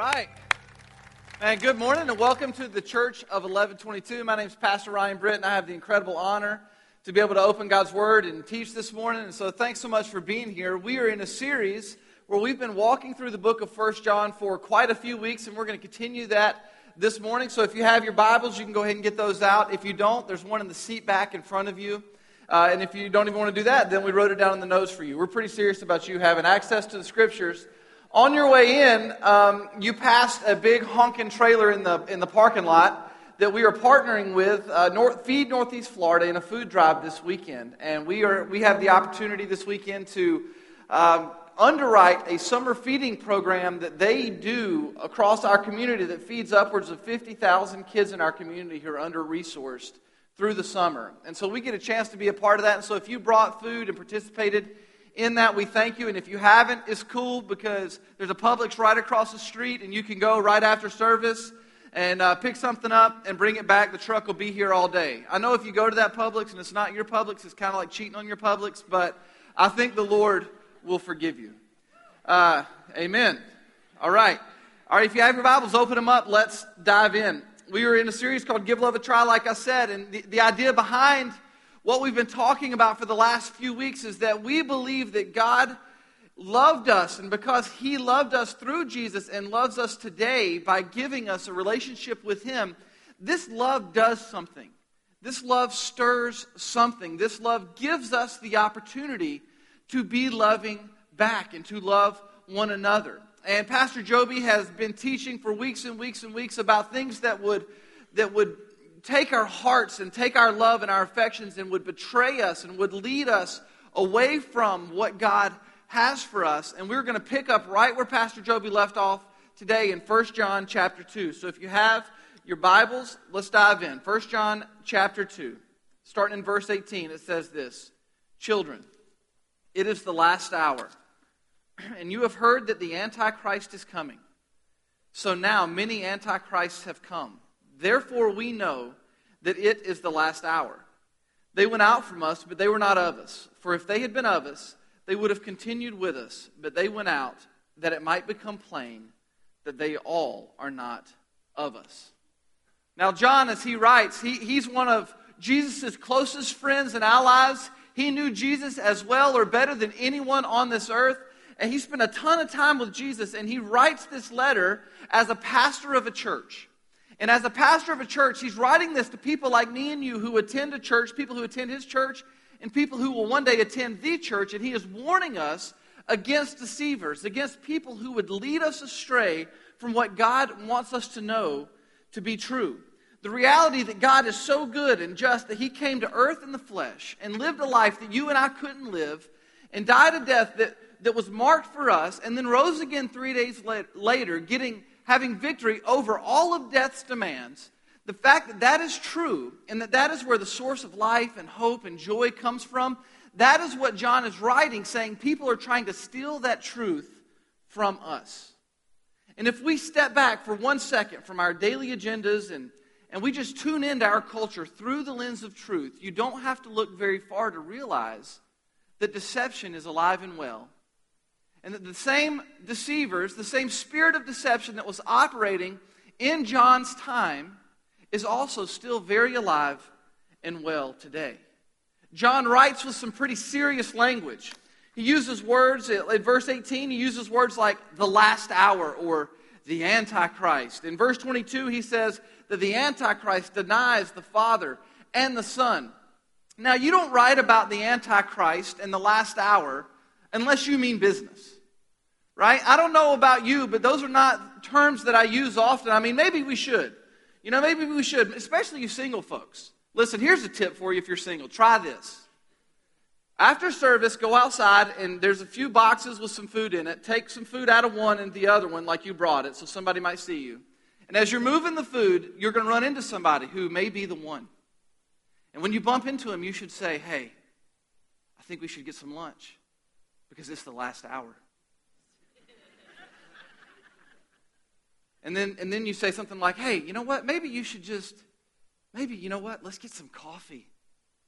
right. And good morning and welcome to the Church of 1122. My name is Pastor Ryan Britt and I have the incredible honor to be able to open God's Word and teach this morning. And so thanks so much for being here. We are in a series where we've been walking through the book of First John for quite a few weeks and we're going to continue that this morning. So if you have your Bibles, you can go ahead and get those out. If you don't, there's one in the seat back in front of you. Uh, and if you don't even want to do that, then we wrote it down in the notes for you. We're pretty serious about you having access to the scriptures on your way in, um, you passed a big honking trailer in the, in the parking lot that we are partnering with uh, North, Feed Northeast Florida in a food drive this weekend. And we, are, we have the opportunity this weekend to um, underwrite a summer feeding program that they do across our community that feeds upwards of 50,000 kids in our community who are under resourced through the summer. And so we get a chance to be a part of that. And so if you brought food and participated in that, we thank you. And if you haven't, it's cool because there's a Publix right across the street, and you can go right after service and uh, pick something up and bring it back. The truck will be here all day. I know if you go to that Publix and it's not your Publix, it's kind of like cheating on your Publix, but I think the Lord will forgive you. Uh, amen. All right. All right, if you have your Bibles, open them up. Let's dive in. We are in a series called Give Love a Try, like I said, and the, the idea behind what we've been talking about for the last few weeks is that we believe that God loved us, and because He loved us through Jesus and loves us today by giving us a relationship with Him, this love does something. This love stirs something. This love gives us the opportunity to be loving back and to love one another. And Pastor Joby has been teaching for weeks and weeks and weeks about things that would, that would take our hearts and take our love and our affections and would betray us and would lead us away from what God has for us. And we're going to pick up right where Pastor Joby left off today in 1 John chapter 2. So if you have your Bibles, let's dive in. 1 John chapter 2. Starting in verse 18, it says this Children, it is the last hour, and you have heard that the Antichrist is coming. So now many Antichrists have come. Therefore, we know that it is the last hour. They went out from us, but they were not of us. For if they had been of us, they would have continued with us. But they went out that it might become plain that they all are not of us. Now, John, as he writes, he, he's one of Jesus' closest friends and allies. He knew Jesus as well or better than anyone on this earth. And he spent a ton of time with Jesus, and he writes this letter as a pastor of a church. And as a pastor of a church, he's writing this to people like me and you who attend a church, people who attend his church, and people who will one day attend the church. And he is warning us against deceivers, against people who would lead us astray from what God wants us to know to be true. The reality that God is so good and just that he came to earth in the flesh and lived a life that you and I couldn't live and died a death that, that was marked for us and then rose again three days later, getting having victory over all of death's demands, the fact that that is true and that that is where the source of life and hope and joy comes from, that is what John is writing, saying people are trying to steal that truth from us. And if we step back for one second from our daily agendas and, and we just tune into our culture through the lens of truth, you don't have to look very far to realize that deception is alive and well and that the same deceivers, the same spirit of deception that was operating in John's time, is also still very alive and well today. John writes with some pretty serious language. He uses words, in verse 18, he uses words like the last hour or the Antichrist. In verse 22, he says that the Antichrist denies the Father and the Son. Now, you don't write about the Antichrist and the last hour unless you mean business. Right? I don't know about you, but those are not terms that I use often. I mean, maybe we should. You know, maybe we should, especially you single folks. Listen, here's a tip for you if you're single. Try this. After service, go outside and there's a few boxes with some food in it. Take some food out of one and the other one like you brought it so somebody might see you. And as you're moving the food, you're going to run into somebody who may be the one. And when you bump into him, you should say, Hey, I think we should get some lunch because it's the last hour. And then, and then you say something like, hey, you know what? Maybe you should just, maybe, you know what? Let's get some coffee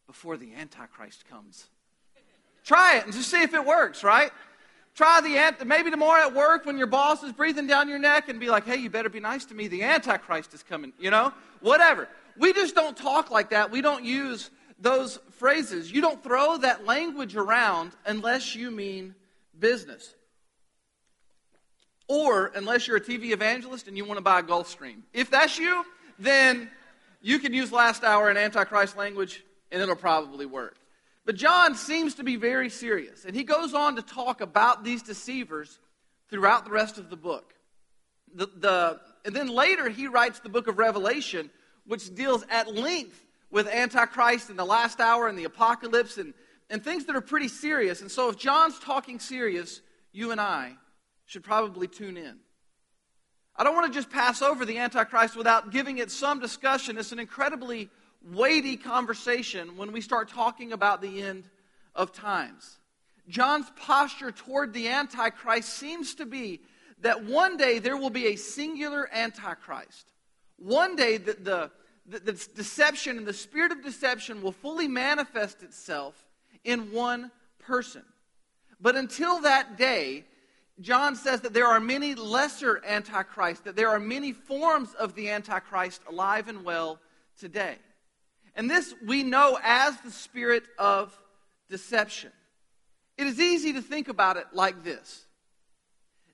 before the Antichrist comes. Try it and just see if it works, right? Try the ant. Maybe tomorrow at work when your boss is breathing down your neck and be like, hey, you better be nice to me. The Antichrist is coming, you know? Whatever. We just don't talk like that. We don't use those phrases. You don't throw that language around unless you mean business. Or unless you're a TV evangelist and you want to buy a Gulfstream. If that's you, then you can use last hour in Antichrist language and it'll probably work. But John seems to be very serious, and he goes on to talk about these deceivers throughout the rest of the book. The, the, and then later he writes the book of Revelation, which deals at length with Antichrist and the last hour and the apocalypse and, and things that are pretty serious. And so if John's talking serious, you and I should probably tune in. I don't want to just pass over the Antichrist without giving it some discussion. It's an incredibly weighty conversation when we start talking about the end of times. John's posture toward the Antichrist seems to be that one day there will be a singular Antichrist. One day the, the, the, the deception and the spirit of deception will fully manifest itself in one person. But until that day, John says that there are many lesser antichrists, that there are many forms of the antichrist alive and well today. And this we know as the spirit of deception. It is easy to think about it like this.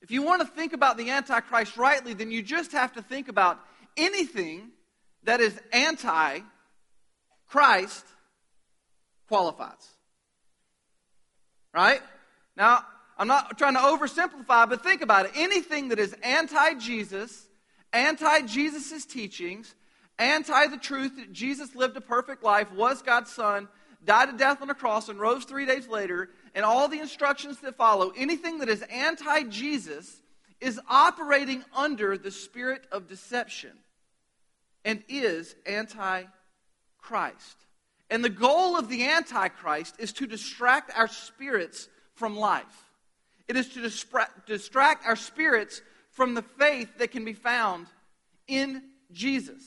If you want to think about the Antichrist rightly, then you just have to think about anything that is anti Christ qualifies. Right? Now, I'm not trying to oversimplify, but think about it. Anything that is anti Jesus, anti Jesus' teachings, anti the truth that Jesus lived a perfect life, was God's Son, died a death on a cross, and rose three days later, and all the instructions that follow, anything that is anti Jesus is operating under the spirit of deception and is anti Christ. And the goal of the Antichrist is to distract our spirits from life. It is to distract our spirits from the faith that can be found in Jesus.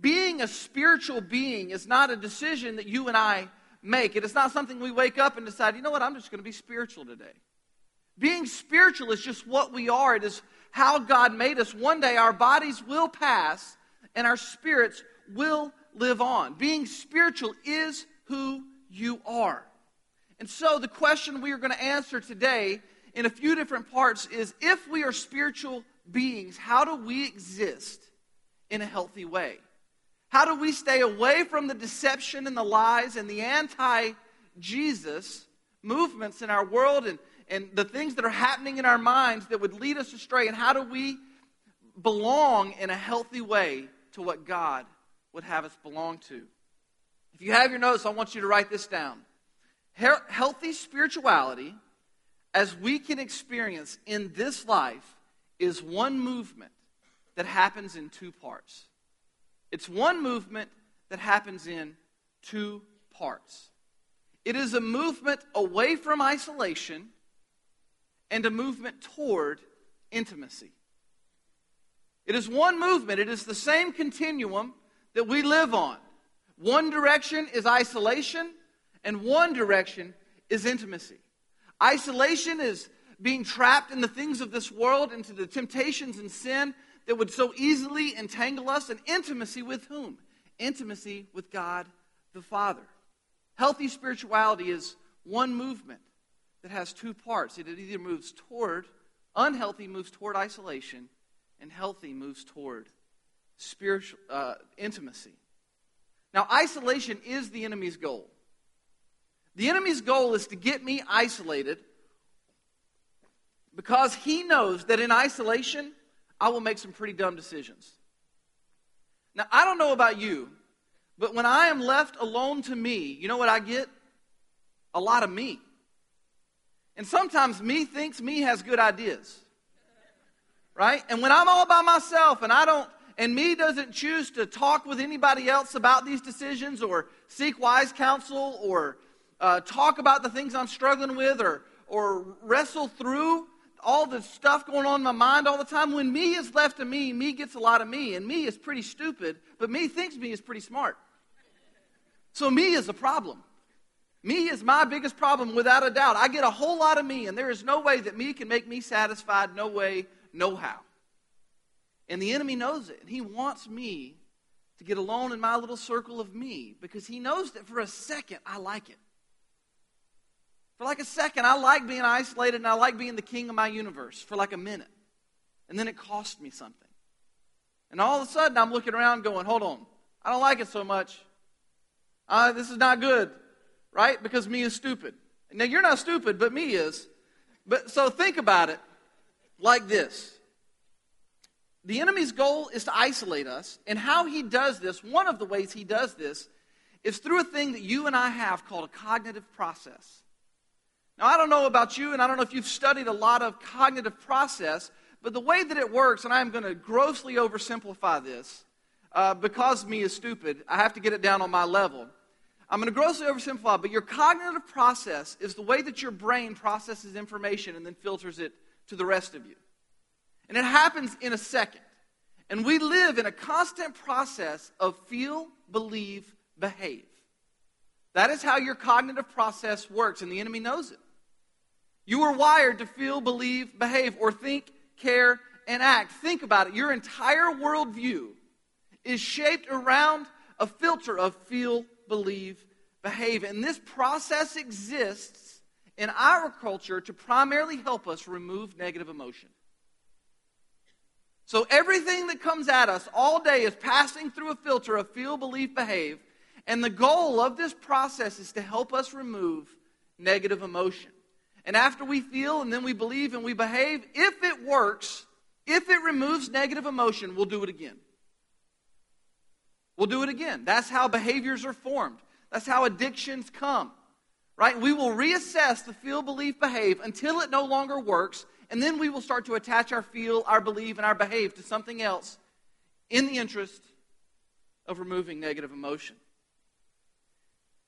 Being a spiritual being is not a decision that you and I make. It is not something we wake up and decide, you know what, I'm just going to be spiritual today. Being spiritual is just what we are, it is how God made us. One day our bodies will pass and our spirits will live on. Being spiritual is who you are. And so the question we are going to answer today in a few different parts is if we are spiritual beings, how do we exist in a healthy way? How do we stay away from the deception and the lies and the anti Jesus movements in our world and, and the things that are happening in our minds that would lead us astray? And how do we belong in a healthy way to what God would have us belong to? If you have your notes, I want you to write this down. Healthy spirituality, as we can experience in this life, is one movement that happens in two parts. It's one movement that happens in two parts. It is a movement away from isolation and a movement toward intimacy. It is one movement, it is the same continuum that we live on. One direction is isolation, and one direction is intimacy. Isolation is being trapped in the things of this world, into the temptations and sin that would so easily entangle us, and intimacy with whom? Intimacy with God the Father. Healthy spirituality is one movement that has two parts. It either moves toward, unhealthy moves toward isolation, and healthy moves toward spiritual uh, intimacy. Now, isolation is the enemy's goal. The enemy's goal is to get me isolated because he knows that in isolation, I will make some pretty dumb decisions. Now, I don't know about you, but when I am left alone to me, you know what I get? A lot of me. And sometimes me thinks me has good ideas. Right? And when I'm all by myself and I don't, and me doesn't choose to talk with anybody else about these decisions or seek wise counsel or uh, talk about the things I'm struggling with or, or wrestle through all the stuff going on in my mind all the time. When me is left to me, me gets a lot of me, and me is pretty stupid, but me thinks me is pretty smart. So me is a problem. Me is my biggest problem without a doubt. I get a whole lot of me, and there is no way that me can make me satisfied. No way, no how. And the enemy knows it. And he wants me to get alone in my little circle of me because he knows that for a second I like it. For like a second, I like being isolated and I like being the king of my universe for like a minute. And then it cost me something. And all of a sudden, I'm looking around going, hold on, I don't like it so much. Uh, this is not good, right? Because me is stupid. Now, you're not stupid, but me is. But so think about it like this the enemy's goal is to isolate us. And how he does this, one of the ways he does this, is through a thing that you and I have called a cognitive process. Now, I don't know about you, and I don't know if you've studied a lot of cognitive process, but the way that it works, and I'm going to grossly oversimplify this uh, because me is stupid, I have to get it down on my level. I'm going to grossly oversimplify, but your cognitive process is the way that your brain processes information and then filters it to the rest of you. And it happens in a second. And we live in a constant process of feel, believe, behave. That is how your cognitive process works, and the enemy knows it. You are wired to feel, believe, behave, or think, care, and act. Think about it. Your entire worldview is shaped around a filter of feel, believe, behave. And this process exists in our culture to primarily help us remove negative emotion. So everything that comes at us all day is passing through a filter of feel, believe, behave. And the goal of this process is to help us remove negative emotion. And after we feel and then we believe and we behave, if it works, if it removes negative emotion, we'll do it again. We'll do it again. That's how behaviors are formed. That's how addictions come. Right? We will reassess the feel, believe, behave until it no longer works and then we will start to attach our feel, our believe, and our behave to something else in the interest of removing negative emotion.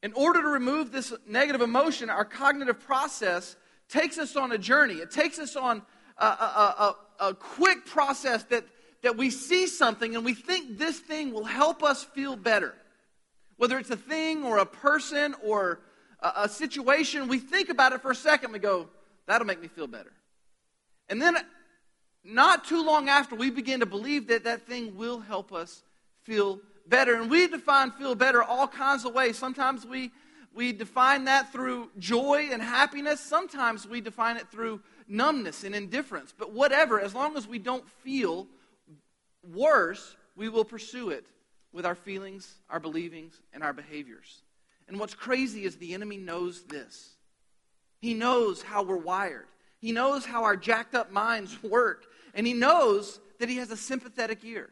In order to remove this negative emotion, our cognitive process takes us on a journey. It takes us on a, a, a, a, quick process that, that we see something and we think this thing will help us feel better. Whether it's a thing or a person or a, a situation, we think about it for a second. We go, that'll make me feel better. And then, not too long after, we begin to believe that that thing will help us feel better. And we define feel better all kinds of ways. Sometimes we, we define that through joy and happiness, sometimes we define it through numbness and indifference. But whatever, as long as we don't feel worse, we will pursue it with our feelings, our believings, and our behaviors. And what's crazy is the enemy knows this. He knows how we're wired. He knows how our jacked up minds work, and he knows that he has a sympathetic ear.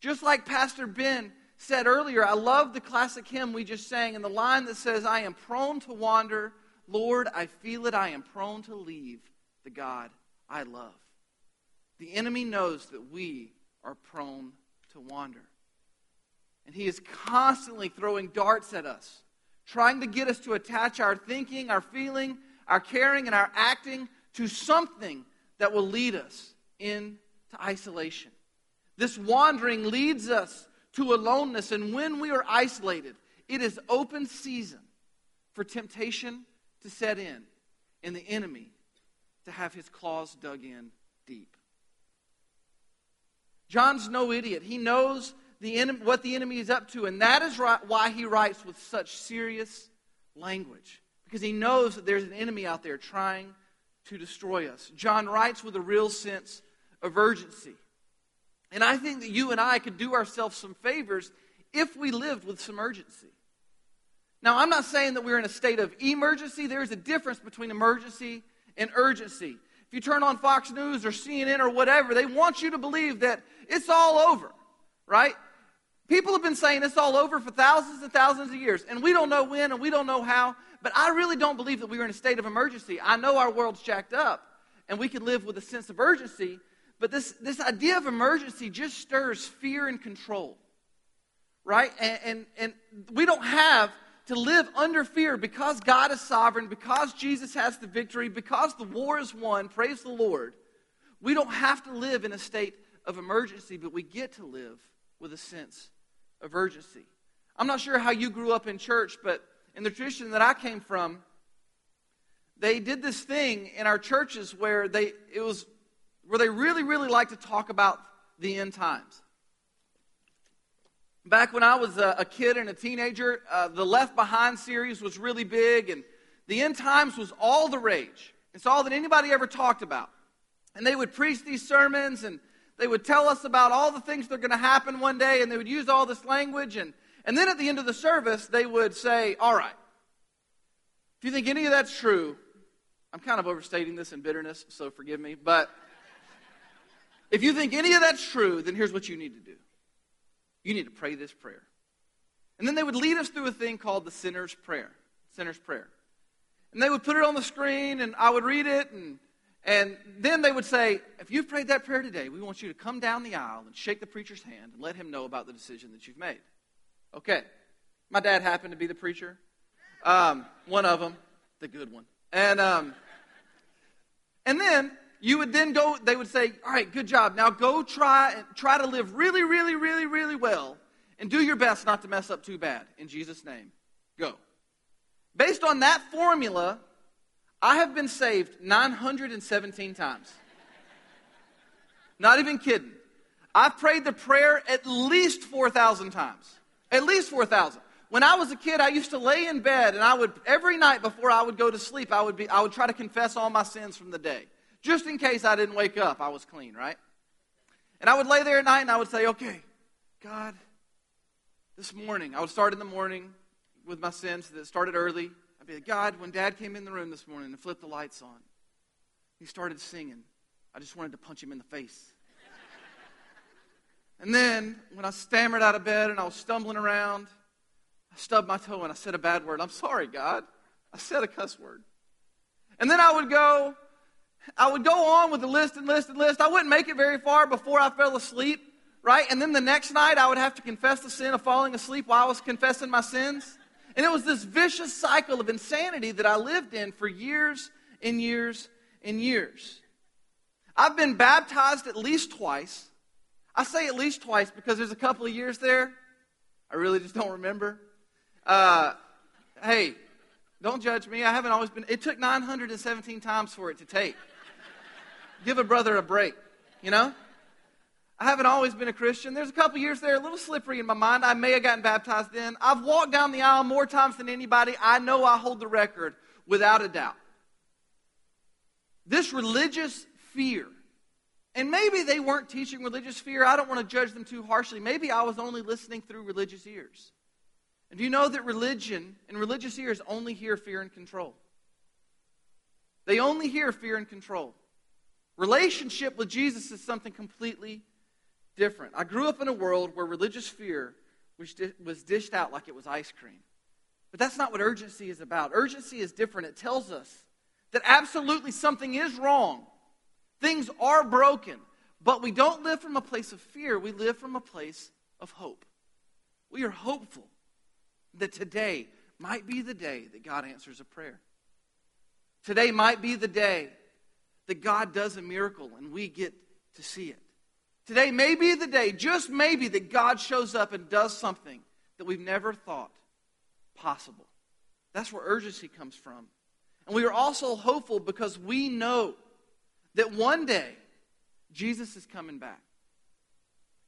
Just like Pastor Ben said earlier, I love the classic hymn we just sang, and the line that says, I am prone to wander. Lord, I feel it. I am prone to leave the God I love. The enemy knows that we are prone to wander. And he is constantly throwing darts at us, trying to get us to attach our thinking, our feeling, our caring, and our acting to something that will lead us into isolation. This wandering leads us to aloneness, and when we are isolated, it is open season for temptation to set in and the enemy to have his claws dug in deep. John's no idiot. He knows the what the enemy is up to, and that is why he writes with such serious language because he knows that there's an enemy out there trying to destroy us. John writes with a real sense of urgency. And I think that you and I could do ourselves some favors if we lived with some urgency. Now, I'm not saying that we're in a state of emergency. There's a difference between emergency and urgency. If you turn on Fox News or CNN or whatever, they want you to believe that it's all over, right? People have been saying it's all over for thousands and thousands of years, and we don't know when and we don't know how. But I really don't believe that we are in a state of emergency. I know our world's jacked up and we can live with a sense of urgency, but this, this idea of emergency just stirs fear and control, right? And, and, and we don't have to live under fear because God is sovereign, because Jesus has the victory, because the war is won. Praise the Lord. We don't have to live in a state of emergency, but we get to live with a sense of urgency. I'm not sure how you grew up in church, but in the tradition that I came from, they did this thing in our churches where they it was where they really, really like to talk about the end times. Back when I was a, a kid and a teenager, uh, the Left Behind series was really big, and the end times was all the rage. It's all that anybody ever talked about. And they would preach these sermons, and they would tell us about all the things that are going to happen one day, and they would use all this language. And, and then at the end of the service, they would say, All right, if you think any of that's true, I'm kind of overstating this in bitterness, so forgive me, but if you think any of that's true, then here's what you need to do you need to pray this prayer. And then they would lead us through a thing called the sinner's prayer. Sinner's prayer. And they would put it on the screen, and I would read it, and, and then they would say, If you've prayed that prayer today, we want you to come down the aisle and shake the preacher's hand and let him know about the decision that you've made. Okay. My dad happened to be the preacher, um, one of them, the good one. And, um, and then you would then go, they would say, All right, good job. Now go try and try to live really, really, really, really well and do your best not to mess up too bad. In Jesus' name. Go. Based on that formula, I have been saved 917 times. Not even kidding. I've prayed the prayer at least 4,000 times. At least 4,000. When I was a kid, I used to lay in bed and I would, every night before I would go to sleep, I would, be, I would try to confess all my sins from the day. Just in case I didn't wake up, I was clean, right? And I would lay there at night and I would say, okay, God, this morning, I would start in the morning with my sins that started early. I'd be like, God, when dad came in the room this morning and flipped the lights on, he started singing. I just wanted to punch him in the face. and then when I stammered out of bed and I was stumbling around, I stubbed my toe and I said a bad word. I'm sorry, God. I said a cuss word. And then I would go I would go on with the list and list and list. I wouldn't make it very far before I fell asleep, right? And then the next night I would have to confess the sin of falling asleep while I was confessing my sins. And it was this vicious cycle of insanity that I lived in for years and years and years. I've been baptized at least twice. I say at least twice because there's a couple of years there. I really just don't remember. Uh, hey, don't judge me. I haven't always been. It took 917 times for it to take. Give a brother a break, you know? I haven't always been a Christian. There's a couple years there, a little slippery in my mind. I may have gotten baptized then. I've walked down the aisle more times than anybody. I know I hold the record without a doubt. This religious fear, and maybe they weren't teaching religious fear. I don't want to judge them too harshly. Maybe I was only listening through religious ears. And do you know that religion and religious ears only hear fear and control? They only hear fear and control. Relationship with Jesus is something completely different. I grew up in a world where religious fear was dished out like it was ice cream. But that's not what urgency is about. Urgency is different. It tells us that absolutely something is wrong, things are broken, but we don't live from a place of fear. We live from a place of hope. We are hopeful that today might be the day that God answers a prayer. Today might be the day that God does a miracle and we get to see it. Today may be the day, just maybe, that God shows up and does something that we've never thought possible. That's where urgency comes from. And we are also hopeful because we know that one day Jesus is coming back.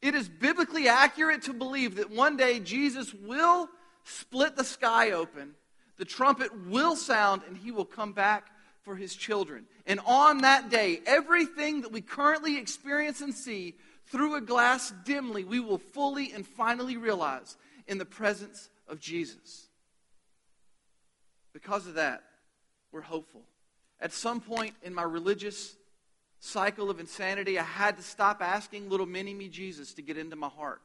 It is biblically accurate to believe that one day Jesus will split the sky open, the trumpet will sound, and he will come back for his children. And on that day, everything that we currently experience and see through a glass dimly, we will fully and finally realize in the presence of Jesus. Because of that, we're hopeful. At some point in my religious cycle of insanity, I had to stop asking little mini me Jesus to get into my heart.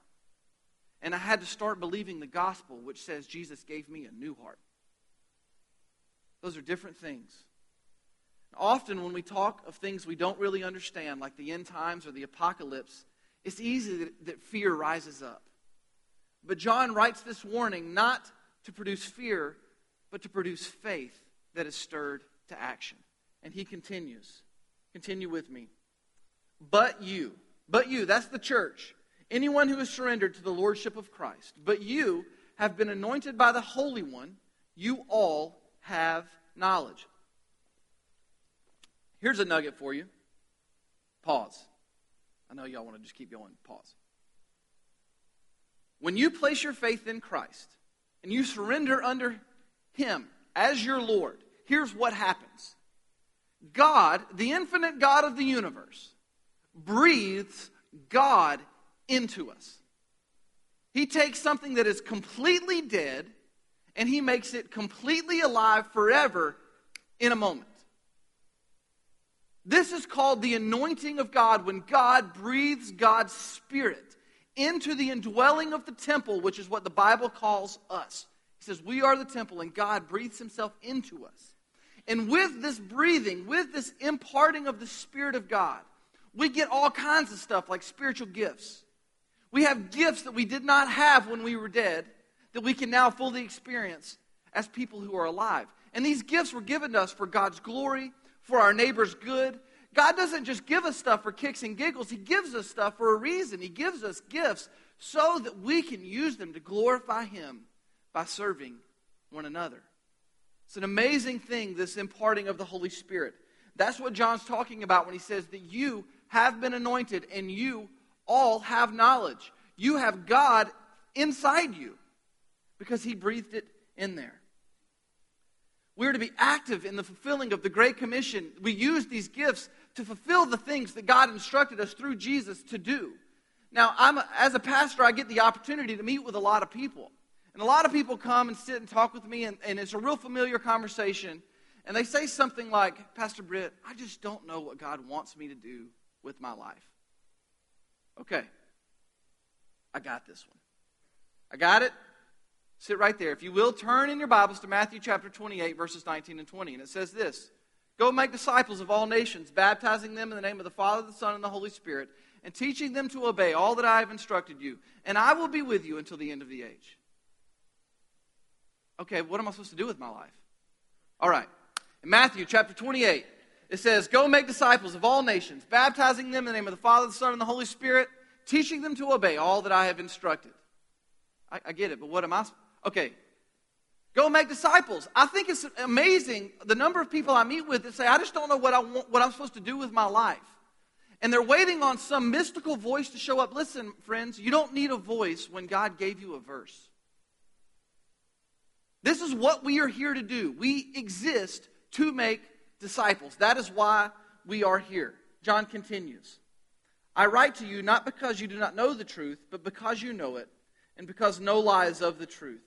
And I had to start believing the gospel, which says Jesus gave me a new heart. Those are different things. Often, when we talk of things we don't really understand, like the end times or the apocalypse, it's easy that, that fear rises up. But John writes this warning not to produce fear, but to produce faith that is stirred to action. And he continues. Continue with me. But you, but you, that's the church, anyone who is surrendered to the lordship of Christ, but you have been anointed by the Holy One you all have knowledge. Here's a nugget for you. Pause. I know y'all want to just keep going. Pause. When you place your faith in Christ and you surrender under Him as your Lord, here's what happens God, the infinite God of the universe, breathes God into us. He takes something that is completely dead and he makes it completely alive forever in a moment. This is called the anointing of God when God breathes God's Spirit into the indwelling of the temple, which is what the Bible calls us. He says, We are the temple, and God breathes Himself into us. And with this breathing, with this imparting of the Spirit of God, we get all kinds of stuff like spiritual gifts. We have gifts that we did not have when we were dead that we can now fully experience as people who are alive. And these gifts were given to us for God's glory, for our neighbor's good. God doesn't just give us stuff for kicks and giggles, He gives us stuff for a reason. He gives us gifts so that we can use them to glorify Him by serving one another. It's an amazing thing, this imparting of the Holy Spirit. That's what John's talking about when he says that you have been anointed and you all have knowledge. You have God inside you because He breathed it in there. We're to be active in the fulfilling of the Great Commission. We use these gifts to fulfill the things that God instructed us through Jesus to do. Now, I'm, as a pastor, I get the opportunity to meet with a lot of people. And a lot of people come and sit and talk with me, and, and it's a real familiar conversation. And they say something like, Pastor Britt, I just don't know what God wants me to do with my life. Okay, I got this one. I got it. Sit right there. If you will, turn in your Bibles to Matthew chapter 28, verses 19 and 20. And it says this Go make disciples of all nations, baptizing them in the name of the Father, the Son, and the Holy Spirit, and teaching them to obey all that I have instructed you. And I will be with you until the end of the age. Okay, what am I supposed to do with my life? All right. In Matthew chapter 28, it says, Go make disciples of all nations, baptizing them in the name of the Father, the Son, and the Holy Spirit, teaching them to obey all that I have instructed. I, I get it, but what am I? Okay. Go make disciples. I think it's amazing the number of people I meet with that say, I just don't know what, I want, what I'm supposed to do with my life. And they're waiting on some mystical voice to show up. Listen, friends, you don't need a voice when God gave you a verse. This is what we are here to do. We exist to make disciples. That is why we are here. John continues I write to you not because you do not know the truth, but because you know it, and because no lie is of the truth.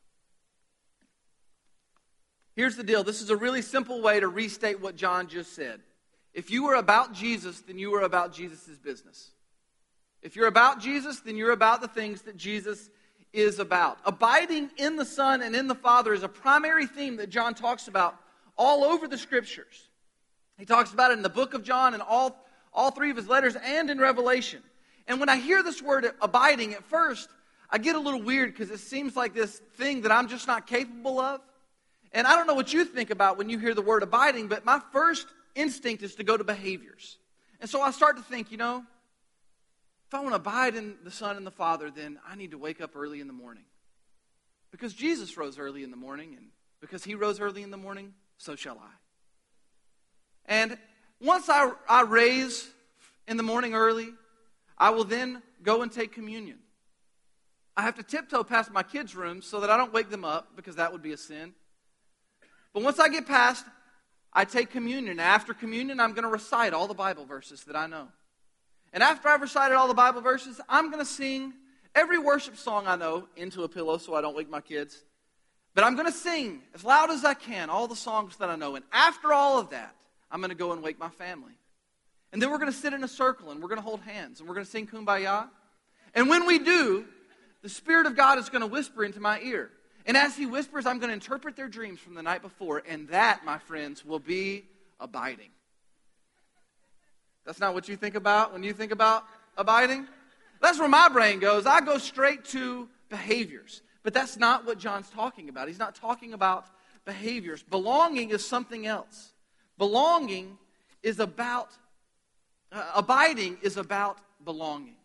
Here's the deal this is a really simple way to restate what John just said. If you are about Jesus, then you are about Jesus' business. If you're about Jesus, then you're about the things that Jesus is about. Abiding in the Son and in the Father is a primary theme that John talks about all over the Scriptures. He talks about it in the book of John and all, all three of his letters and in Revelation. And when I hear this word abiding at first, I get a little weird because it seems like this thing that I'm just not capable of. And I don't know what you think about when you hear the word abiding, but my first instinct is to go to behaviors. And so I start to think, you know, if I want to abide in the Son and the Father, then I need to wake up early in the morning. Because Jesus rose early in the morning, and because he rose early in the morning, so shall I. And once I, I raise in the morning early, I will then go and take communion. I have to tiptoe past my kids' rooms so that I don't wake them up, because that would be a sin. But once I get past, I take communion. After communion, I'm going to recite all the Bible verses that I know. And after I've recited all the Bible verses, I'm going to sing every worship song I know into a pillow so I don't wake my kids. But I'm going to sing as loud as I can all the songs that I know. And after all of that, I'm going to go and wake my family. And then we're going to sit in a circle and we're going to hold hands and we're going to sing Kumbaya. And when we do, the Spirit of God is going to whisper into my ear. And as He whispers, I'm going to interpret their dreams from the night before. And that, my friends, will be abiding. That's not what you think about when you think about abiding? That's where my brain goes. I go straight to behaviors. But that's not what John's talking about. He's not talking about behaviors. Belonging is something else. Belonging is about, uh, abiding is about belonging.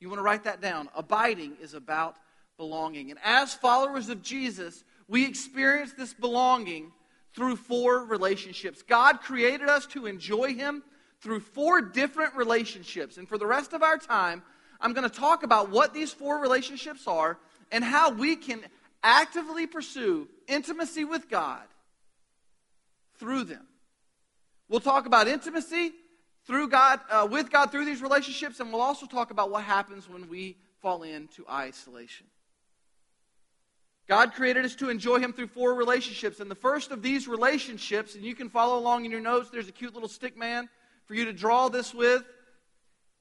You want to write that down. Abiding is about belonging. And as followers of Jesus, we experience this belonging through four relationships. God created us to enjoy Him through four different relationships. And for the rest of our time, I'm going to talk about what these four relationships are and how we can actively pursue intimacy with God through them. We'll talk about intimacy through God, uh, with God through these relationships, and we'll also talk about what happens when we fall into isolation. God created us to enjoy Him through four relationships. And the first of these relationships, and you can follow along in your notes, there's a cute little stick man for you to draw this with.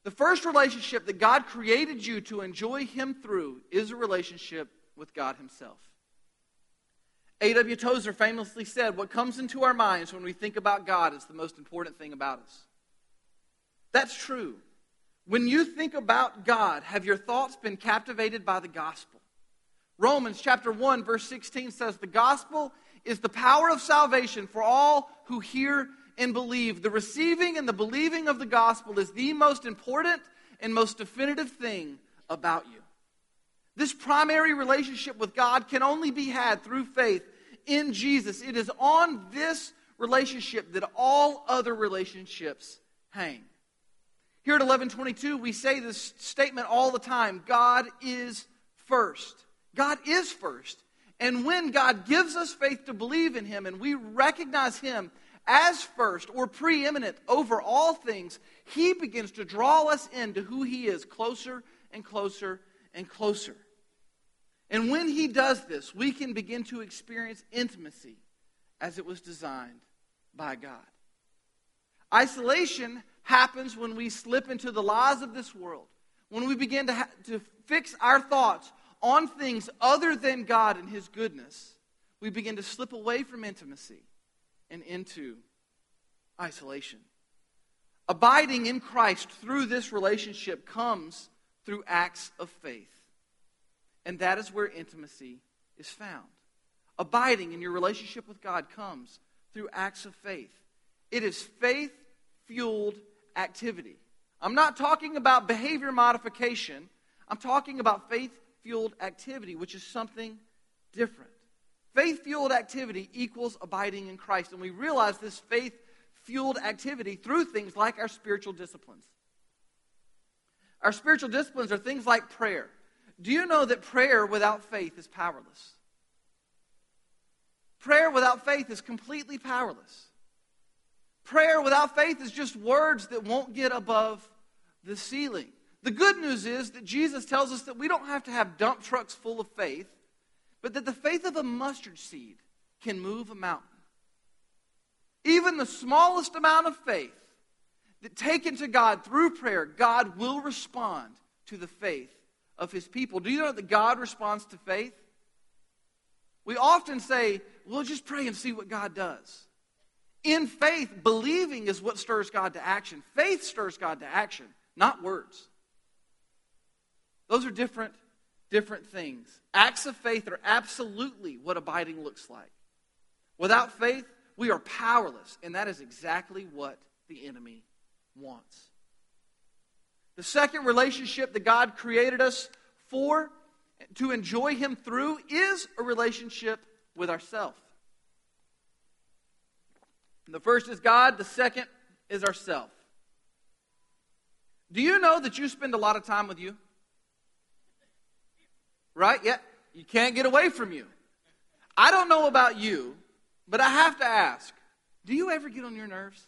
The first relationship that God created you to enjoy Him through is a relationship with God Himself. A.W. Tozer famously said, What comes into our minds when we think about God is the most important thing about us. That's true. When you think about God, have your thoughts been captivated by the gospel? Romans chapter 1 verse 16 says the gospel is the power of salvation for all who hear and believe. The receiving and the believing of the gospel is the most important and most definitive thing about you. This primary relationship with God can only be had through faith in Jesus. It is on this relationship that all other relationships hang. Here at 1122, we say this statement all the time God is first. God is first. And when God gives us faith to believe in Him and we recognize Him as first or preeminent over all things, He begins to draw us into who He is closer and closer and closer. And when He does this, we can begin to experience intimacy as it was designed by God. Isolation happens when we slip into the lies of this world, when we begin to, ha- to fix our thoughts on things other than God and His goodness, we begin to slip away from intimacy and into isolation. Abiding in Christ through this relationship comes through acts of faith. And that is where intimacy is found. Abiding in your relationship with God comes through acts of faith. It is faith fueled activity. I'm not talking about behavior modification, I'm talking about faith fueled activity, which is something different. Faith fueled activity equals abiding in Christ. And we realize this faith fueled activity through things like our spiritual disciplines. Our spiritual disciplines are things like prayer. Do you know that prayer without faith is powerless? Prayer without faith is completely powerless. Prayer without faith is just words that won't get above the ceiling. The good news is that Jesus tells us that we don't have to have dump trucks full of faith, but that the faith of a mustard seed can move a mountain. Even the smallest amount of faith that taken to God through prayer, God will respond to the faith of his people. Do you know that God responds to faith? We often say, well, just pray and see what God does. In faith, believing is what stirs God to action. Faith stirs God to action, not words. Those are different, different things. Acts of faith are absolutely what abiding looks like. Without faith, we are powerless, and that is exactly what the enemy wants. The second relationship that God created us for, to enjoy Him through, is a relationship with ourself. The first is God, the second is ourself. Do you know that you spend a lot of time with you? Right? Yeah. You can't get away from you. I don't know about you, but I have to ask do you ever get on your nerves?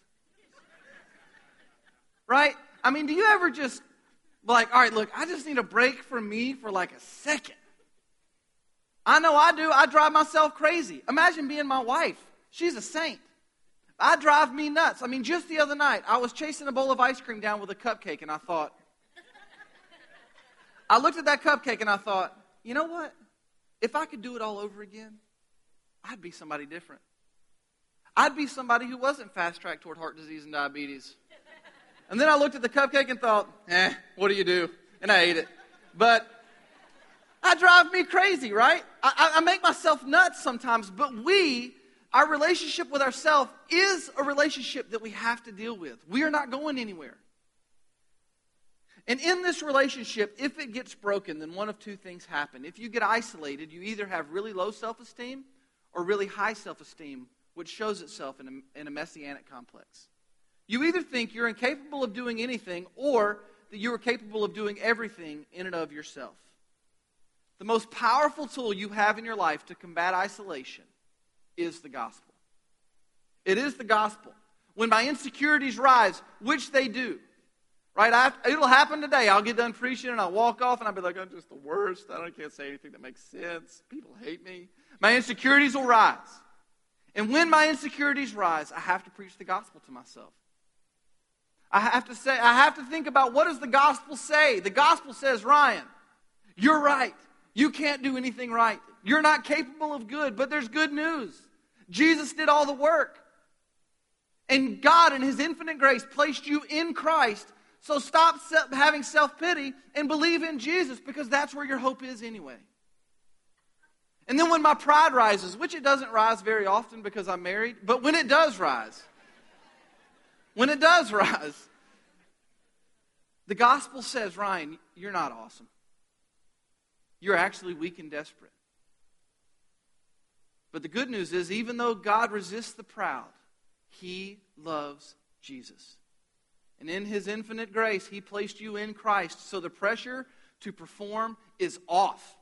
Right? I mean, do you ever just, like, all right, look, I just need a break from me for like a second? I know I do. I drive myself crazy. Imagine being my wife. She's a saint. I drive me nuts. I mean, just the other night, I was chasing a bowl of ice cream down with a cupcake, and I thought, I looked at that cupcake and I thought, you know what? If I could do it all over again, I'd be somebody different. I'd be somebody who wasn't fast tracked toward heart disease and diabetes. And then I looked at the cupcake and thought, eh, what do you do? And I ate it. But I drive me crazy, right? I, I make myself nuts sometimes, but we, our relationship with ourselves is a relationship that we have to deal with. We are not going anywhere. And in this relationship, if it gets broken, then one of two things happen. If you get isolated, you either have really low self esteem or really high self esteem, which shows itself in a, in a messianic complex. You either think you're incapable of doing anything or that you are capable of doing everything in and of yourself. The most powerful tool you have in your life to combat isolation is the gospel. It is the gospel. When my insecurities rise, which they do, right? Have, it'll happen today. I'll get done preaching and I'll walk off and I'll be like, I'm just the worst. I can't say anything that makes sense. People hate me. My insecurities will rise. And when my insecurities rise, I have to preach the gospel to myself. I have to say, I have to think about what does the gospel say? The gospel says, Ryan, you're right. You can't do anything right. You're not capable of good, but there's good news. Jesus did all the work. And God, in His infinite grace, placed you in Christ. So stop having self pity and believe in Jesus because that's where your hope is anyway. And then when my pride rises, which it doesn't rise very often because I'm married, but when it does rise, when it does rise, the gospel says, Ryan, you're not awesome. You're actually weak and desperate. But the good news is, even though God resists the proud, He loves Jesus. And in His infinite grace, He placed you in Christ. So the pressure to perform is off.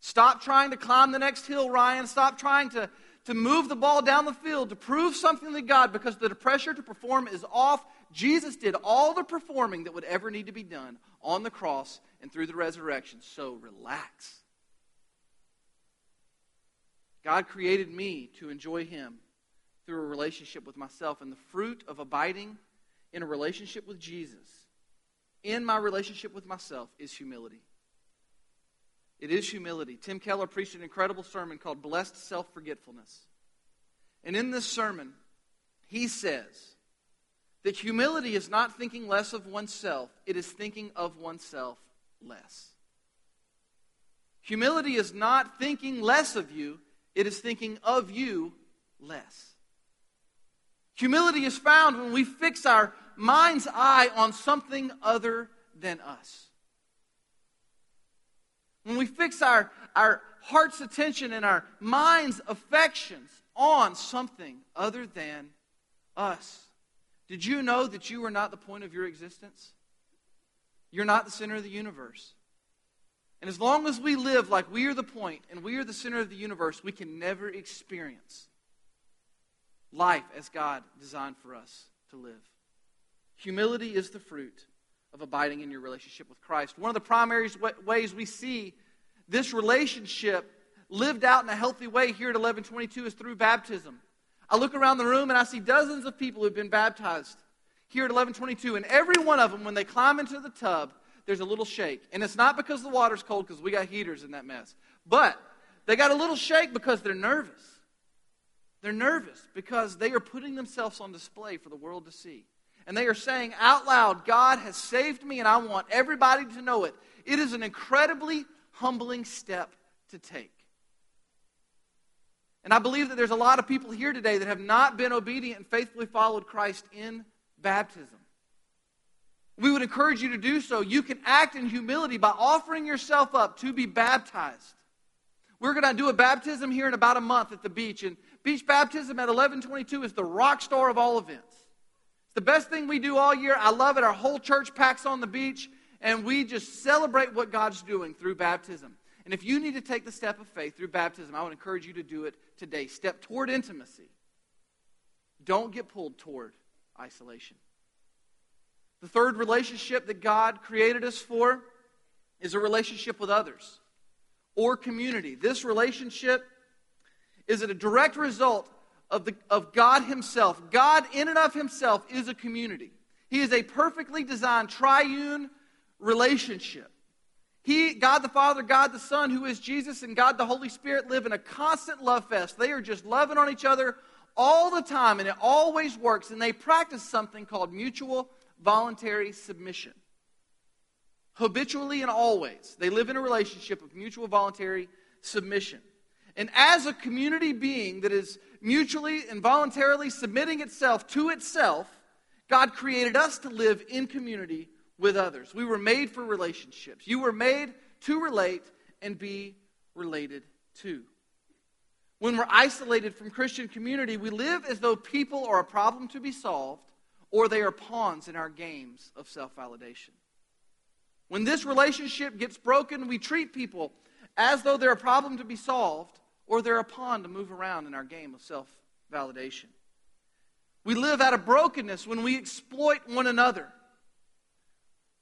Stop trying to climb the next hill, Ryan. Stop trying to, to move the ball down the field to prove something to God because the pressure to perform is off. Jesus did all the performing that would ever need to be done on the cross and through the resurrection. So relax. God created me to enjoy Him through a relationship with myself. And the fruit of abiding in a relationship with Jesus, in my relationship with myself, is humility. It is humility. Tim Keller preached an incredible sermon called Blessed Self Forgetfulness. And in this sermon, he says that humility is not thinking less of oneself, it is thinking of oneself less. Humility is not thinking less of you, it is thinking of you less. Humility is found when we fix our mind's eye on something other than us. When we fix our, our heart's attention and our mind's affections on something other than us. Did you know that you are not the point of your existence? You're not the center of the universe. And as long as we live like we are the point and we are the center of the universe, we can never experience life as God designed for us to live. Humility is the fruit of abiding in your relationship with Christ. One of the primary ways we see this relationship lived out in a healthy way here at 1122 is through baptism. I look around the room and I see dozens of people who've been baptized here at 1122, and every one of them, when they climb into the tub, there's a little shake. And it's not because the water's cold, because we got heaters in that mess. But they got a little shake because they're nervous. They're nervous because they are putting themselves on display for the world to see. And they are saying out loud, God has saved me, and I want everybody to know it. It is an incredibly humbling step to take. And I believe that there's a lot of people here today that have not been obedient and faithfully followed Christ in baptism. We would encourage you to do so. You can act in humility by offering yourself up to be baptized. We're going to do a baptism here in about a month at the beach. And beach baptism at 1122 is the rock star of all events. It's the best thing we do all year. I love it. Our whole church packs on the beach, and we just celebrate what God's doing through baptism. And if you need to take the step of faith through baptism, I would encourage you to do it today. Step toward intimacy. Don't get pulled toward isolation. The third relationship that God created us for is a relationship with others or community. This relationship is it a direct result of, the, of God Himself. God, in and of Himself, is a community. He is a perfectly designed triune relationship. He, God the Father, God the Son, who is Jesus, and God the Holy Spirit live in a constant love fest. They are just loving on each other all the time, and it always works. And they practice something called mutual voluntary submission. Habitually and always, they live in a relationship of mutual voluntary submission. And as a community being that is mutually and voluntarily submitting itself to itself, God created us to live in community with others. We were made for relationships. You were made to relate and be related to. When we're isolated from Christian community, we live as though people are a problem to be solved or they are pawns in our games of self validation. When this relationship gets broken, we treat people as though they're a problem to be solved or they're a pawn to move around in our game of self validation. We live out of brokenness when we exploit one another.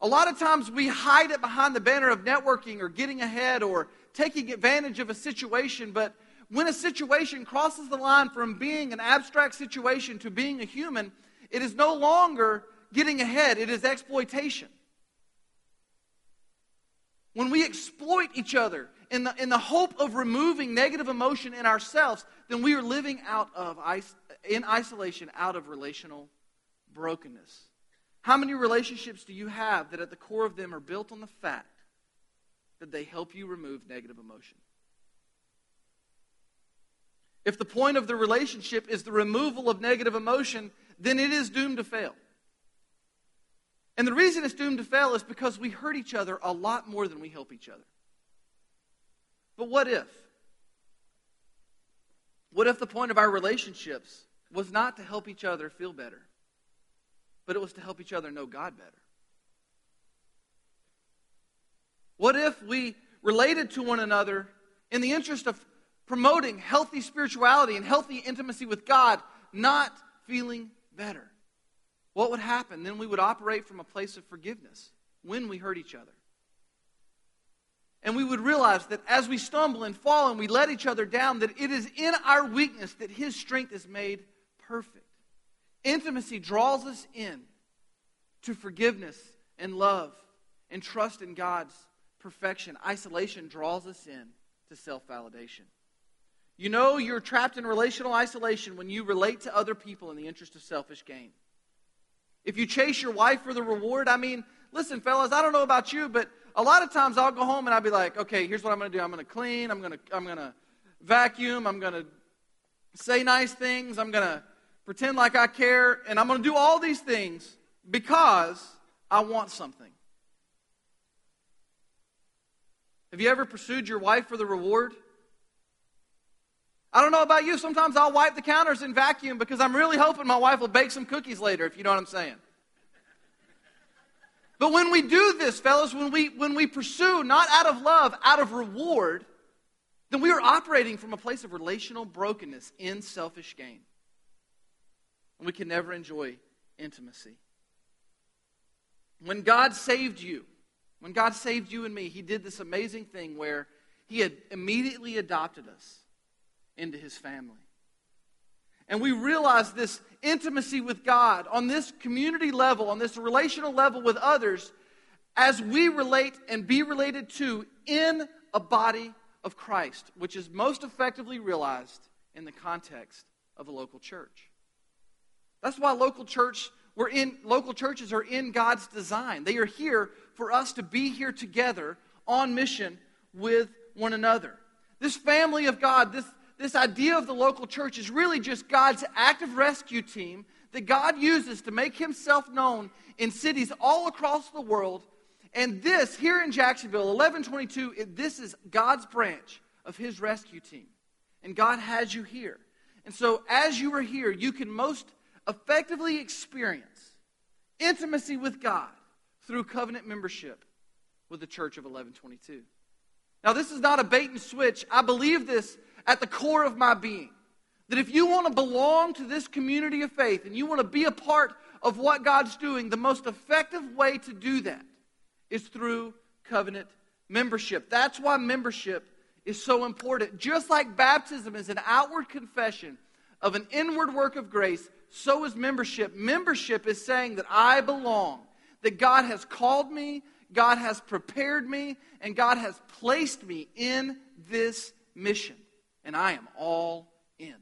A lot of times we hide it behind the banner of networking or getting ahead or taking advantage of a situation, but when a situation crosses the line from being an abstract situation to being a human, it is no longer getting ahead, it is exploitation. When we exploit each other in the, in the hope of removing negative emotion in ourselves, then we are living out of in isolation out of relational brokenness. How many relationships do you have that at the core of them are built on the fact that they help you remove negative emotion? If the point of the relationship is the removal of negative emotion, then it is doomed to fail. And the reason it's doomed to fail is because we hurt each other a lot more than we help each other. But what if? What if the point of our relationships was not to help each other feel better, but it was to help each other know God better? What if we related to one another in the interest of promoting healthy spirituality and healthy intimacy with God, not feeling better? What would happen? Then we would operate from a place of forgiveness when we hurt each other. And we would realize that as we stumble and fall and we let each other down, that it is in our weakness that His strength is made perfect. Intimacy draws us in to forgiveness and love and trust in God's perfection. Isolation draws us in to self validation. You know you're trapped in relational isolation when you relate to other people in the interest of selfish gain. If you chase your wife for the reward, I mean, listen, fellas, I don't know about you, but a lot of times I'll go home and I'll be like, okay, here's what I'm going to do. I'm going to clean. I'm going to, I'm going to vacuum. I'm going to say nice things. I'm going to pretend like I care. And I'm going to do all these things because I want something. Have you ever pursued your wife for the reward? I don't know about you. Sometimes I'll wipe the counters and vacuum because I'm really hoping my wife will bake some cookies later, if you know what I'm saying. But when we do this, fellas, when we, when we pursue not out of love, out of reward, then we are operating from a place of relational brokenness in selfish gain. And we can never enjoy intimacy. When God saved you, when God saved you and me, He did this amazing thing where He had immediately adopted us into His family. And we realize this intimacy with God on this community level, on this relational level with others, as we relate and be related to in a body of Christ, which is most effectively realized in the context of a local church. That's why local church we're in local churches are in God's design. They are here for us to be here together on mission with one another. This family of God, this this idea of the local church is really just God's active rescue team that God uses to make himself known in cities all across the world. And this, here in Jacksonville, 1122, this is God's branch of his rescue team. And God has you here. And so, as you are here, you can most effectively experience intimacy with God through covenant membership with the Church of 1122. Now, this is not a bait and switch. I believe this at the core of my being. That if you want to belong to this community of faith and you want to be a part of what God's doing, the most effective way to do that is through covenant membership. That's why membership is so important. Just like baptism is an outward confession of an inward work of grace, so is membership. Membership is saying that I belong, that God has called me, God has prepared me, and God has placed me in this mission and I am all in.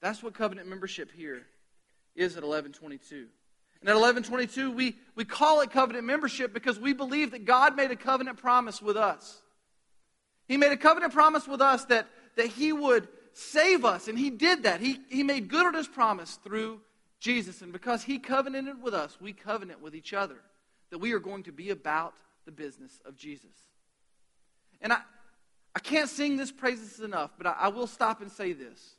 That's what covenant membership here is at 1122. And at 1122, we, we call it covenant membership because we believe that God made a covenant promise with us. He made a covenant promise with us that, that He would save us, and He did that. He, he made good on His promise through Jesus. And because He covenanted with us, we covenant with each other that we are going to be about the business of Jesus. And I, I can't sing this praises enough, but I, I will stop and say this.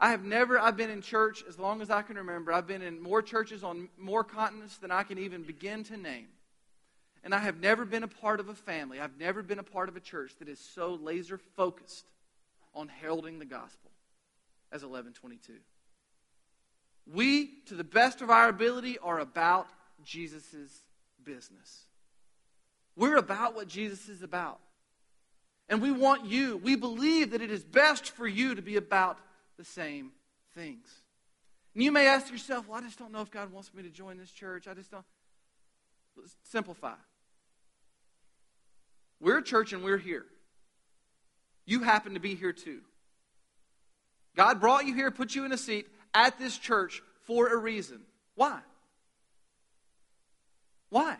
I have never, I've been in church as long as I can remember. I've been in more churches on more continents than I can even begin to name. And I have never been a part of a family, I've never been a part of a church that is so laser focused on heralding the gospel as 1122. We, to the best of our ability, are about Jesus' business. We're about what Jesus is about. And we want you, we believe that it is best for you to be about the same things. And you may ask yourself, well, I just don't know if God wants me to join this church. I just don't. Let's simplify. We're a church and we're here. You happen to be here too. God brought you here, put you in a seat at this church for a reason. Why? Why?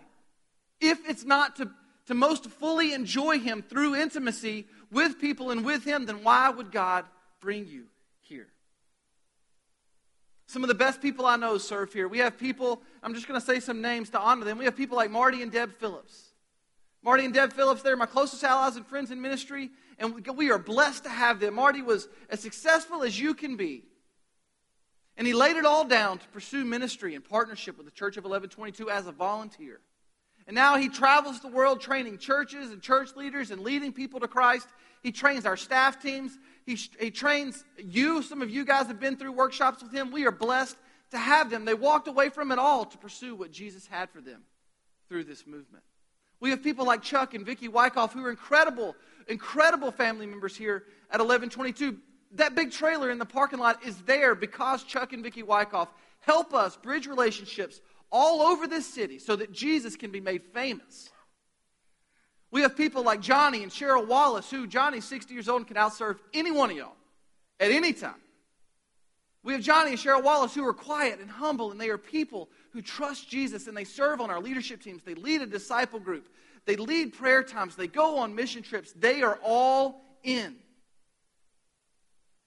If it's not to, to most fully enjoy Him through intimacy with people and with Him, then why would God bring you here? Some of the best people I know serve here. We have people, I'm just going to say some names to honor them. We have people like Marty and Deb Phillips. Marty and Deb Phillips, they're my closest allies and friends in ministry, and we are blessed to have them. Marty was as successful as you can be. And he laid it all down to pursue ministry in partnership with the Church of 1122 as a volunteer. And now he travels the world training churches and church leaders and leading people to Christ. He trains our staff teams. He, he trains you. Some of you guys have been through workshops with him. We are blessed to have them. They walked away from it all to pursue what Jesus had for them through this movement. We have people like Chuck and Vicki Wyckoff who are incredible, incredible family members here at 1122. That big trailer in the parking lot is there because Chuck and Vicki Wyckoff help us bridge relationships all over this city so that Jesus can be made famous. We have people like Johnny and Cheryl Wallace, who Johnny's 60 years old and can outserve any one of y'all at any time. We have Johnny and Cheryl Wallace who are quiet and humble, and they are people who trust Jesus and they serve on our leadership teams. They lead a disciple group, they lead prayer times, they go on mission trips. They are all in.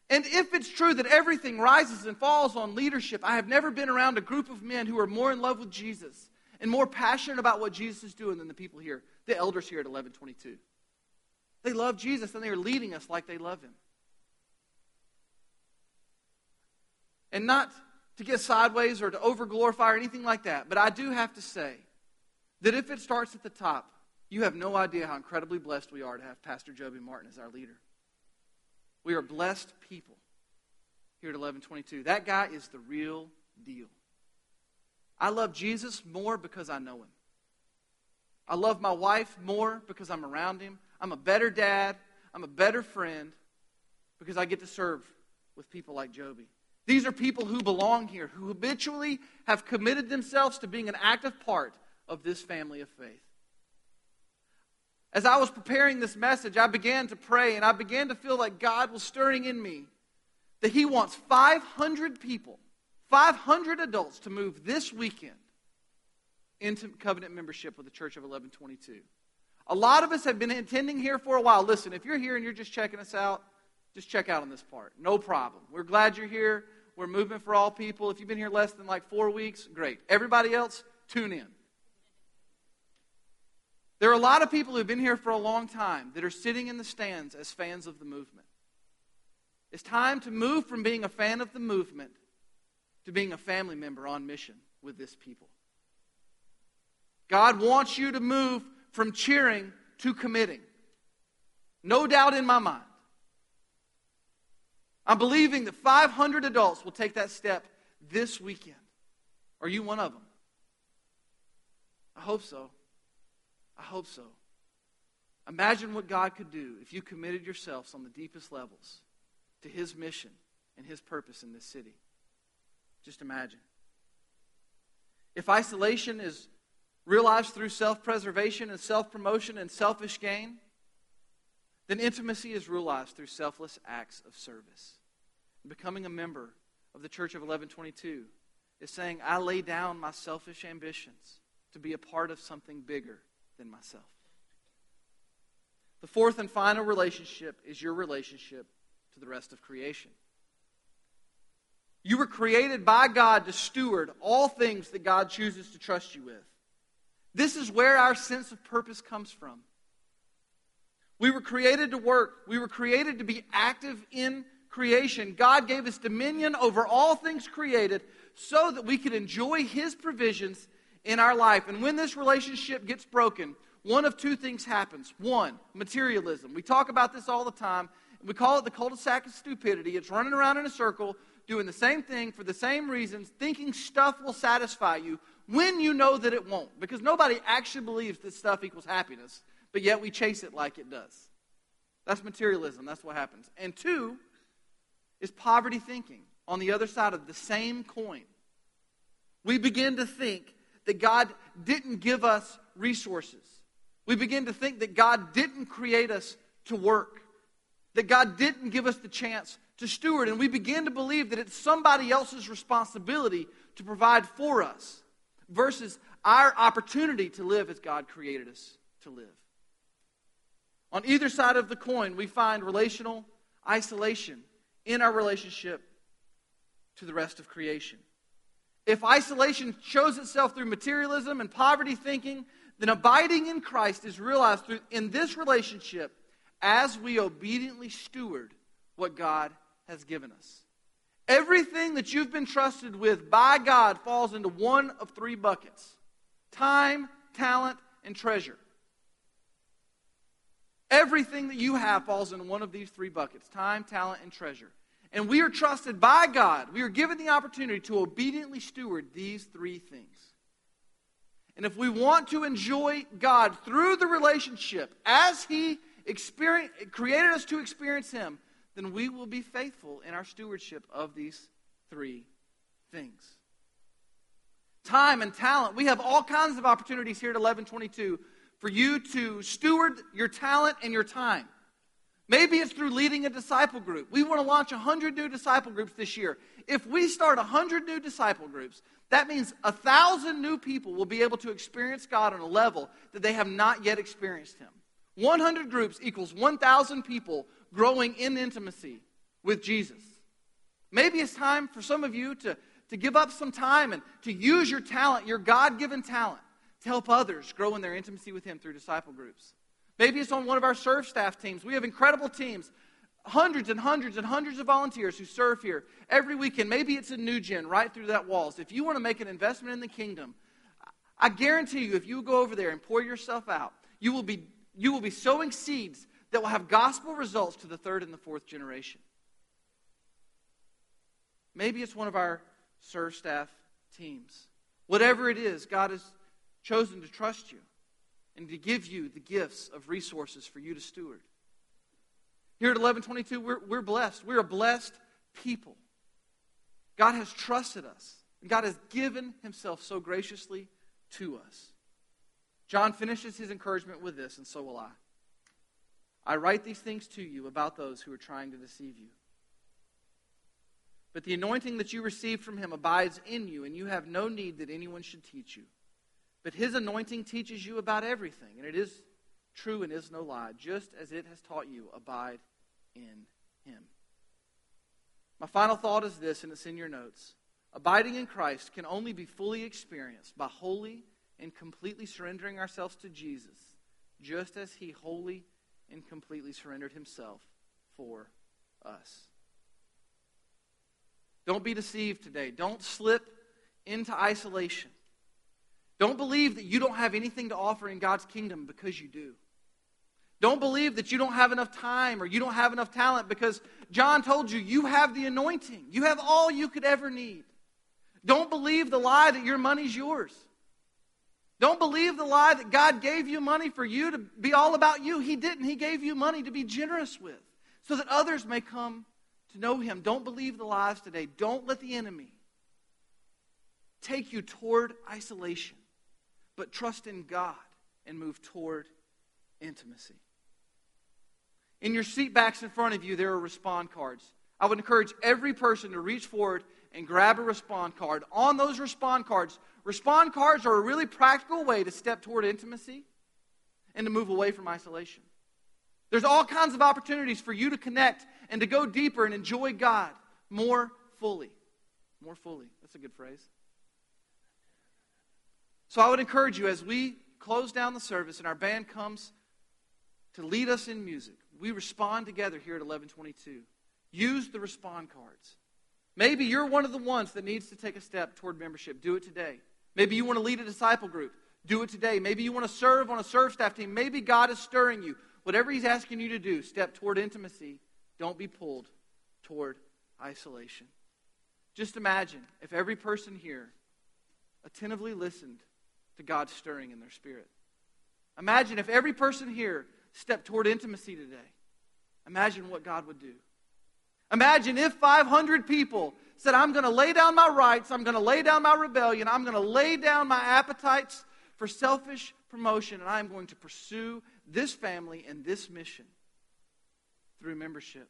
And if it's true that everything rises and falls on leadership, I have never been around a group of men who are more in love with Jesus and more passionate about what Jesus is doing than the people here, the elders here at 1122. They love Jesus and they are leading us like they love him. And not to get sideways or to over glorify or anything like that, but I do have to say that if it starts at the top, you have no idea how incredibly blessed we are to have Pastor Joby Martin as our leader. We are blessed people here at 1122. That guy is the real deal. I love Jesus more because I know him. I love my wife more because I'm around him. I'm a better dad. I'm a better friend because I get to serve with people like Joby. These are people who belong here, who habitually have committed themselves to being an active part of this family of faith. As I was preparing this message, I began to pray and I began to feel like God was stirring in me that He wants 500 people, 500 adults to move this weekend into covenant membership with the Church of 1122. A lot of us have been attending here for a while. Listen, if you're here and you're just checking us out, just check out on this part. No problem. We're glad you're here. We're moving for all people. If you've been here less than like four weeks, great. Everybody else, tune in. There are a lot of people who've been here for a long time that are sitting in the stands as fans of the movement. It's time to move from being a fan of the movement to being a family member on mission with this people. God wants you to move from cheering to committing. No doubt in my mind. I'm believing that 500 adults will take that step this weekend. Are you one of them? I hope so. I hope so. Imagine what God could do if you committed yourselves on the deepest levels to His mission and His purpose in this city. Just imagine. If isolation is realized through self preservation and self promotion and selfish gain, then intimacy is realized through selfless acts of service. Becoming a member of the Church of 1122 is saying, I lay down my selfish ambitions to be a part of something bigger than myself. The fourth and final relationship is your relationship to the rest of creation. You were created by God to steward all things that God chooses to trust you with. This is where our sense of purpose comes from. We were created to work, we were created to be active in creation. God gave us dominion over all things created so that we could enjoy His provisions in our life. And when this relationship gets broken, one of two things happens. One, materialism. We talk about this all the time. We call it the cul de sac of stupidity. It's running around in a circle, doing the same thing for the same reasons, thinking stuff will satisfy you when you know that it won't. Because nobody actually believes that stuff equals happiness, but yet we chase it like it does. That's materialism. That's what happens. And two is poverty thinking on the other side of the same coin. We begin to think that God didn't give us resources. We begin to think that God didn't create us to work, that God didn't give us the chance to steward, and we begin to believe that it's somebody else's responsibility to provide for us versus our opportunity to live as God created us to live. On either side of the coin, we find relational isolation in our relationship to the rest of creation. If isolation shows itself through materialism and poverty thinking, then abiding in Christ is realized through, in this relationship as we obediently steward what God has given us. Everything that you've been trusted with by God falls into one of three buckets time, talent, and treasure. Everything that you have falls into one of these three buckets time, talent, and treasure. And we are trusted by God. We are given the opportunity to obediently steward these three things. And if we want to enjoy God through the relationship as He created us to experience Him, then we will be faithful in our stewardship of these three things. Time and talent. We have all kinds of opportunities here at 1122 for you to steward your talent and your time. Maybe it's through leading a disciple group. We want to launch 100 new disciple groups this year. If we start 100 new disciple groups, that means a thousand new people will be able to experience God on a level that they have not yet experienced Him. 100 groups equals 1,000 people growing in intimacy with Jesus. Maybe it's time for some of you to, to give up some time and to use your talent, your God given talent, to help others grow in their intimacy with Him through disciple groups. Maybe it's on one of our serve staff teams. We have incredible teams, hundreds and hundreds and hundreds of volunteers who serve here every weekend. Maybe it's a new gen right through that walls. If you want to make an investment in the kingdom, I guarantee you, if you go over there and pour yourself out, you will be, you will be sowing seeds that will have gospel results to the third and the fourth generation. Maybe it's one of our serve staff teams. Whatever it is, God has chosen to trust you and to give you the gifts of resources for you to steward. Here at 1122, we're, we're blessed. We're a blessed people. God has trusted us, and God has given himself so graciously to us. John finishes his encouragement with this, and so will I. I write these things to you about those who are trying to deceive you. But the anointing that you received from him abides in you, and you have no need that anyone should teach you. But his anointing teaches you about everything, and it is true and is no lie. Just as it has taught you, abide in him. My final thought is this, and it's in your notes. Abiding in Christ can only be fully experienced by wholly and completely surrendering ourselves to Jesus, just as he wholly and completely surrendered himself for us. Don't be deceived today. Don't slip into isolation. Don't believe that you don't have anything to offer in God's kingdom because you do. Don't believe that you don't have enough time or you don't have enough talent because John told you you have the anointing. You have all you could ever need. Don't believe the lie that your money's yours. Don't believe the lie that God gave you money for you to be all about you. He didn't. He gave you money to be generous with so that others may come to know Him. Don't believe the lies today. Don't let the enemy take you toward isolation but trust in God and move toward intimacy. In your seat backs in front of you, there are respond cards. I would encourage every person to reach forward and grab a respond card. On those respond cards, respond cards are a really practical way to step toward intimacy and to move away from isolation. There's all kinds of opportunities for you to connect and to go deeper and enjoy God more fully. More fully. That's a good phrase. So I would encourage you as we close down the service and our band comes to lead us in music, we respond together here at 1122. Use the respond cards. Maybe you're one of the ones that needs to take a step toward membership. Do it today. Maybe you want to lead a disciple group. Do it today. Maybe you want to serve on a serve staff team. Maybe God is stirring you. Whatever He's asking you to do, step toward intimacy. Don't be pulled toward isolation. Just imagine if every person here attentively listened to God stirring in their spirit. Imagine if every person here stepped toward intimacy today. Imagine what God would do. Imagine if 500 people said, I'm going to lay down my rights, I'm going to lay down my rebellion, I'm going to lay down my appetites for selfish promotion, and I'm going to pursue this family and this mission through membership.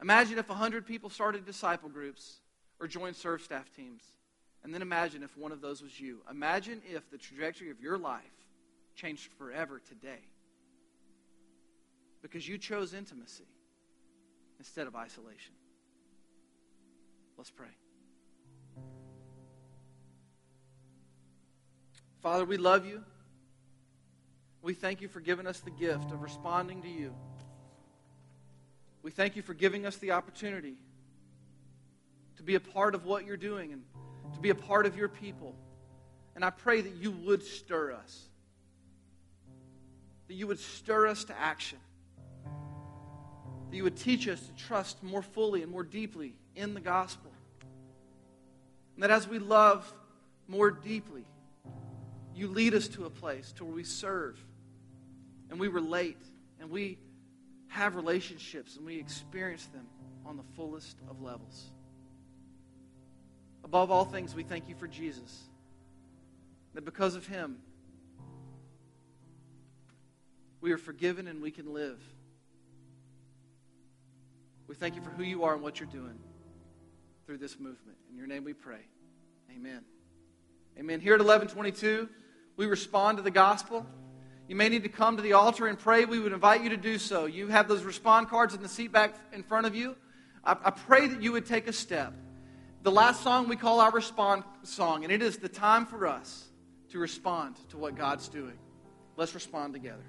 Imagine if 100 people started disciple groups or joined serve staff teams. And then imagine if one of those was you. Imagine if the trajectory of your life changed forever today because you chose intimacy instead of isolation. Let's pray. Father, we love you. We thank you for giving us the gift of responding to you. We thank you for giving us the opportunity to be a part of what you're doing and to be a part of your people. And I pray that you would stir us, that you would stir us to action, that you would teach us to trust more fully and more deeply in the gospel. And that as we love more deeply, you lead us to a place to where we serve and we relate and we have relationships and we experience them on the fullest of levels. Above all things, we thank you for Jesus. That because of him, we are forgiven and we can live. We thank you for who you are and what you're doing through this movement. In your name we pray. Amen. Amen. Here at 1122, we respond to the gospel. You may need to come to the altar and pray. We would invite you to do so. You have those respond cards in the seat back in front of you. I, I pray that you would take a step the last song we call our respond song, and it is the time for us to respond to what God's doing. Let's respond together.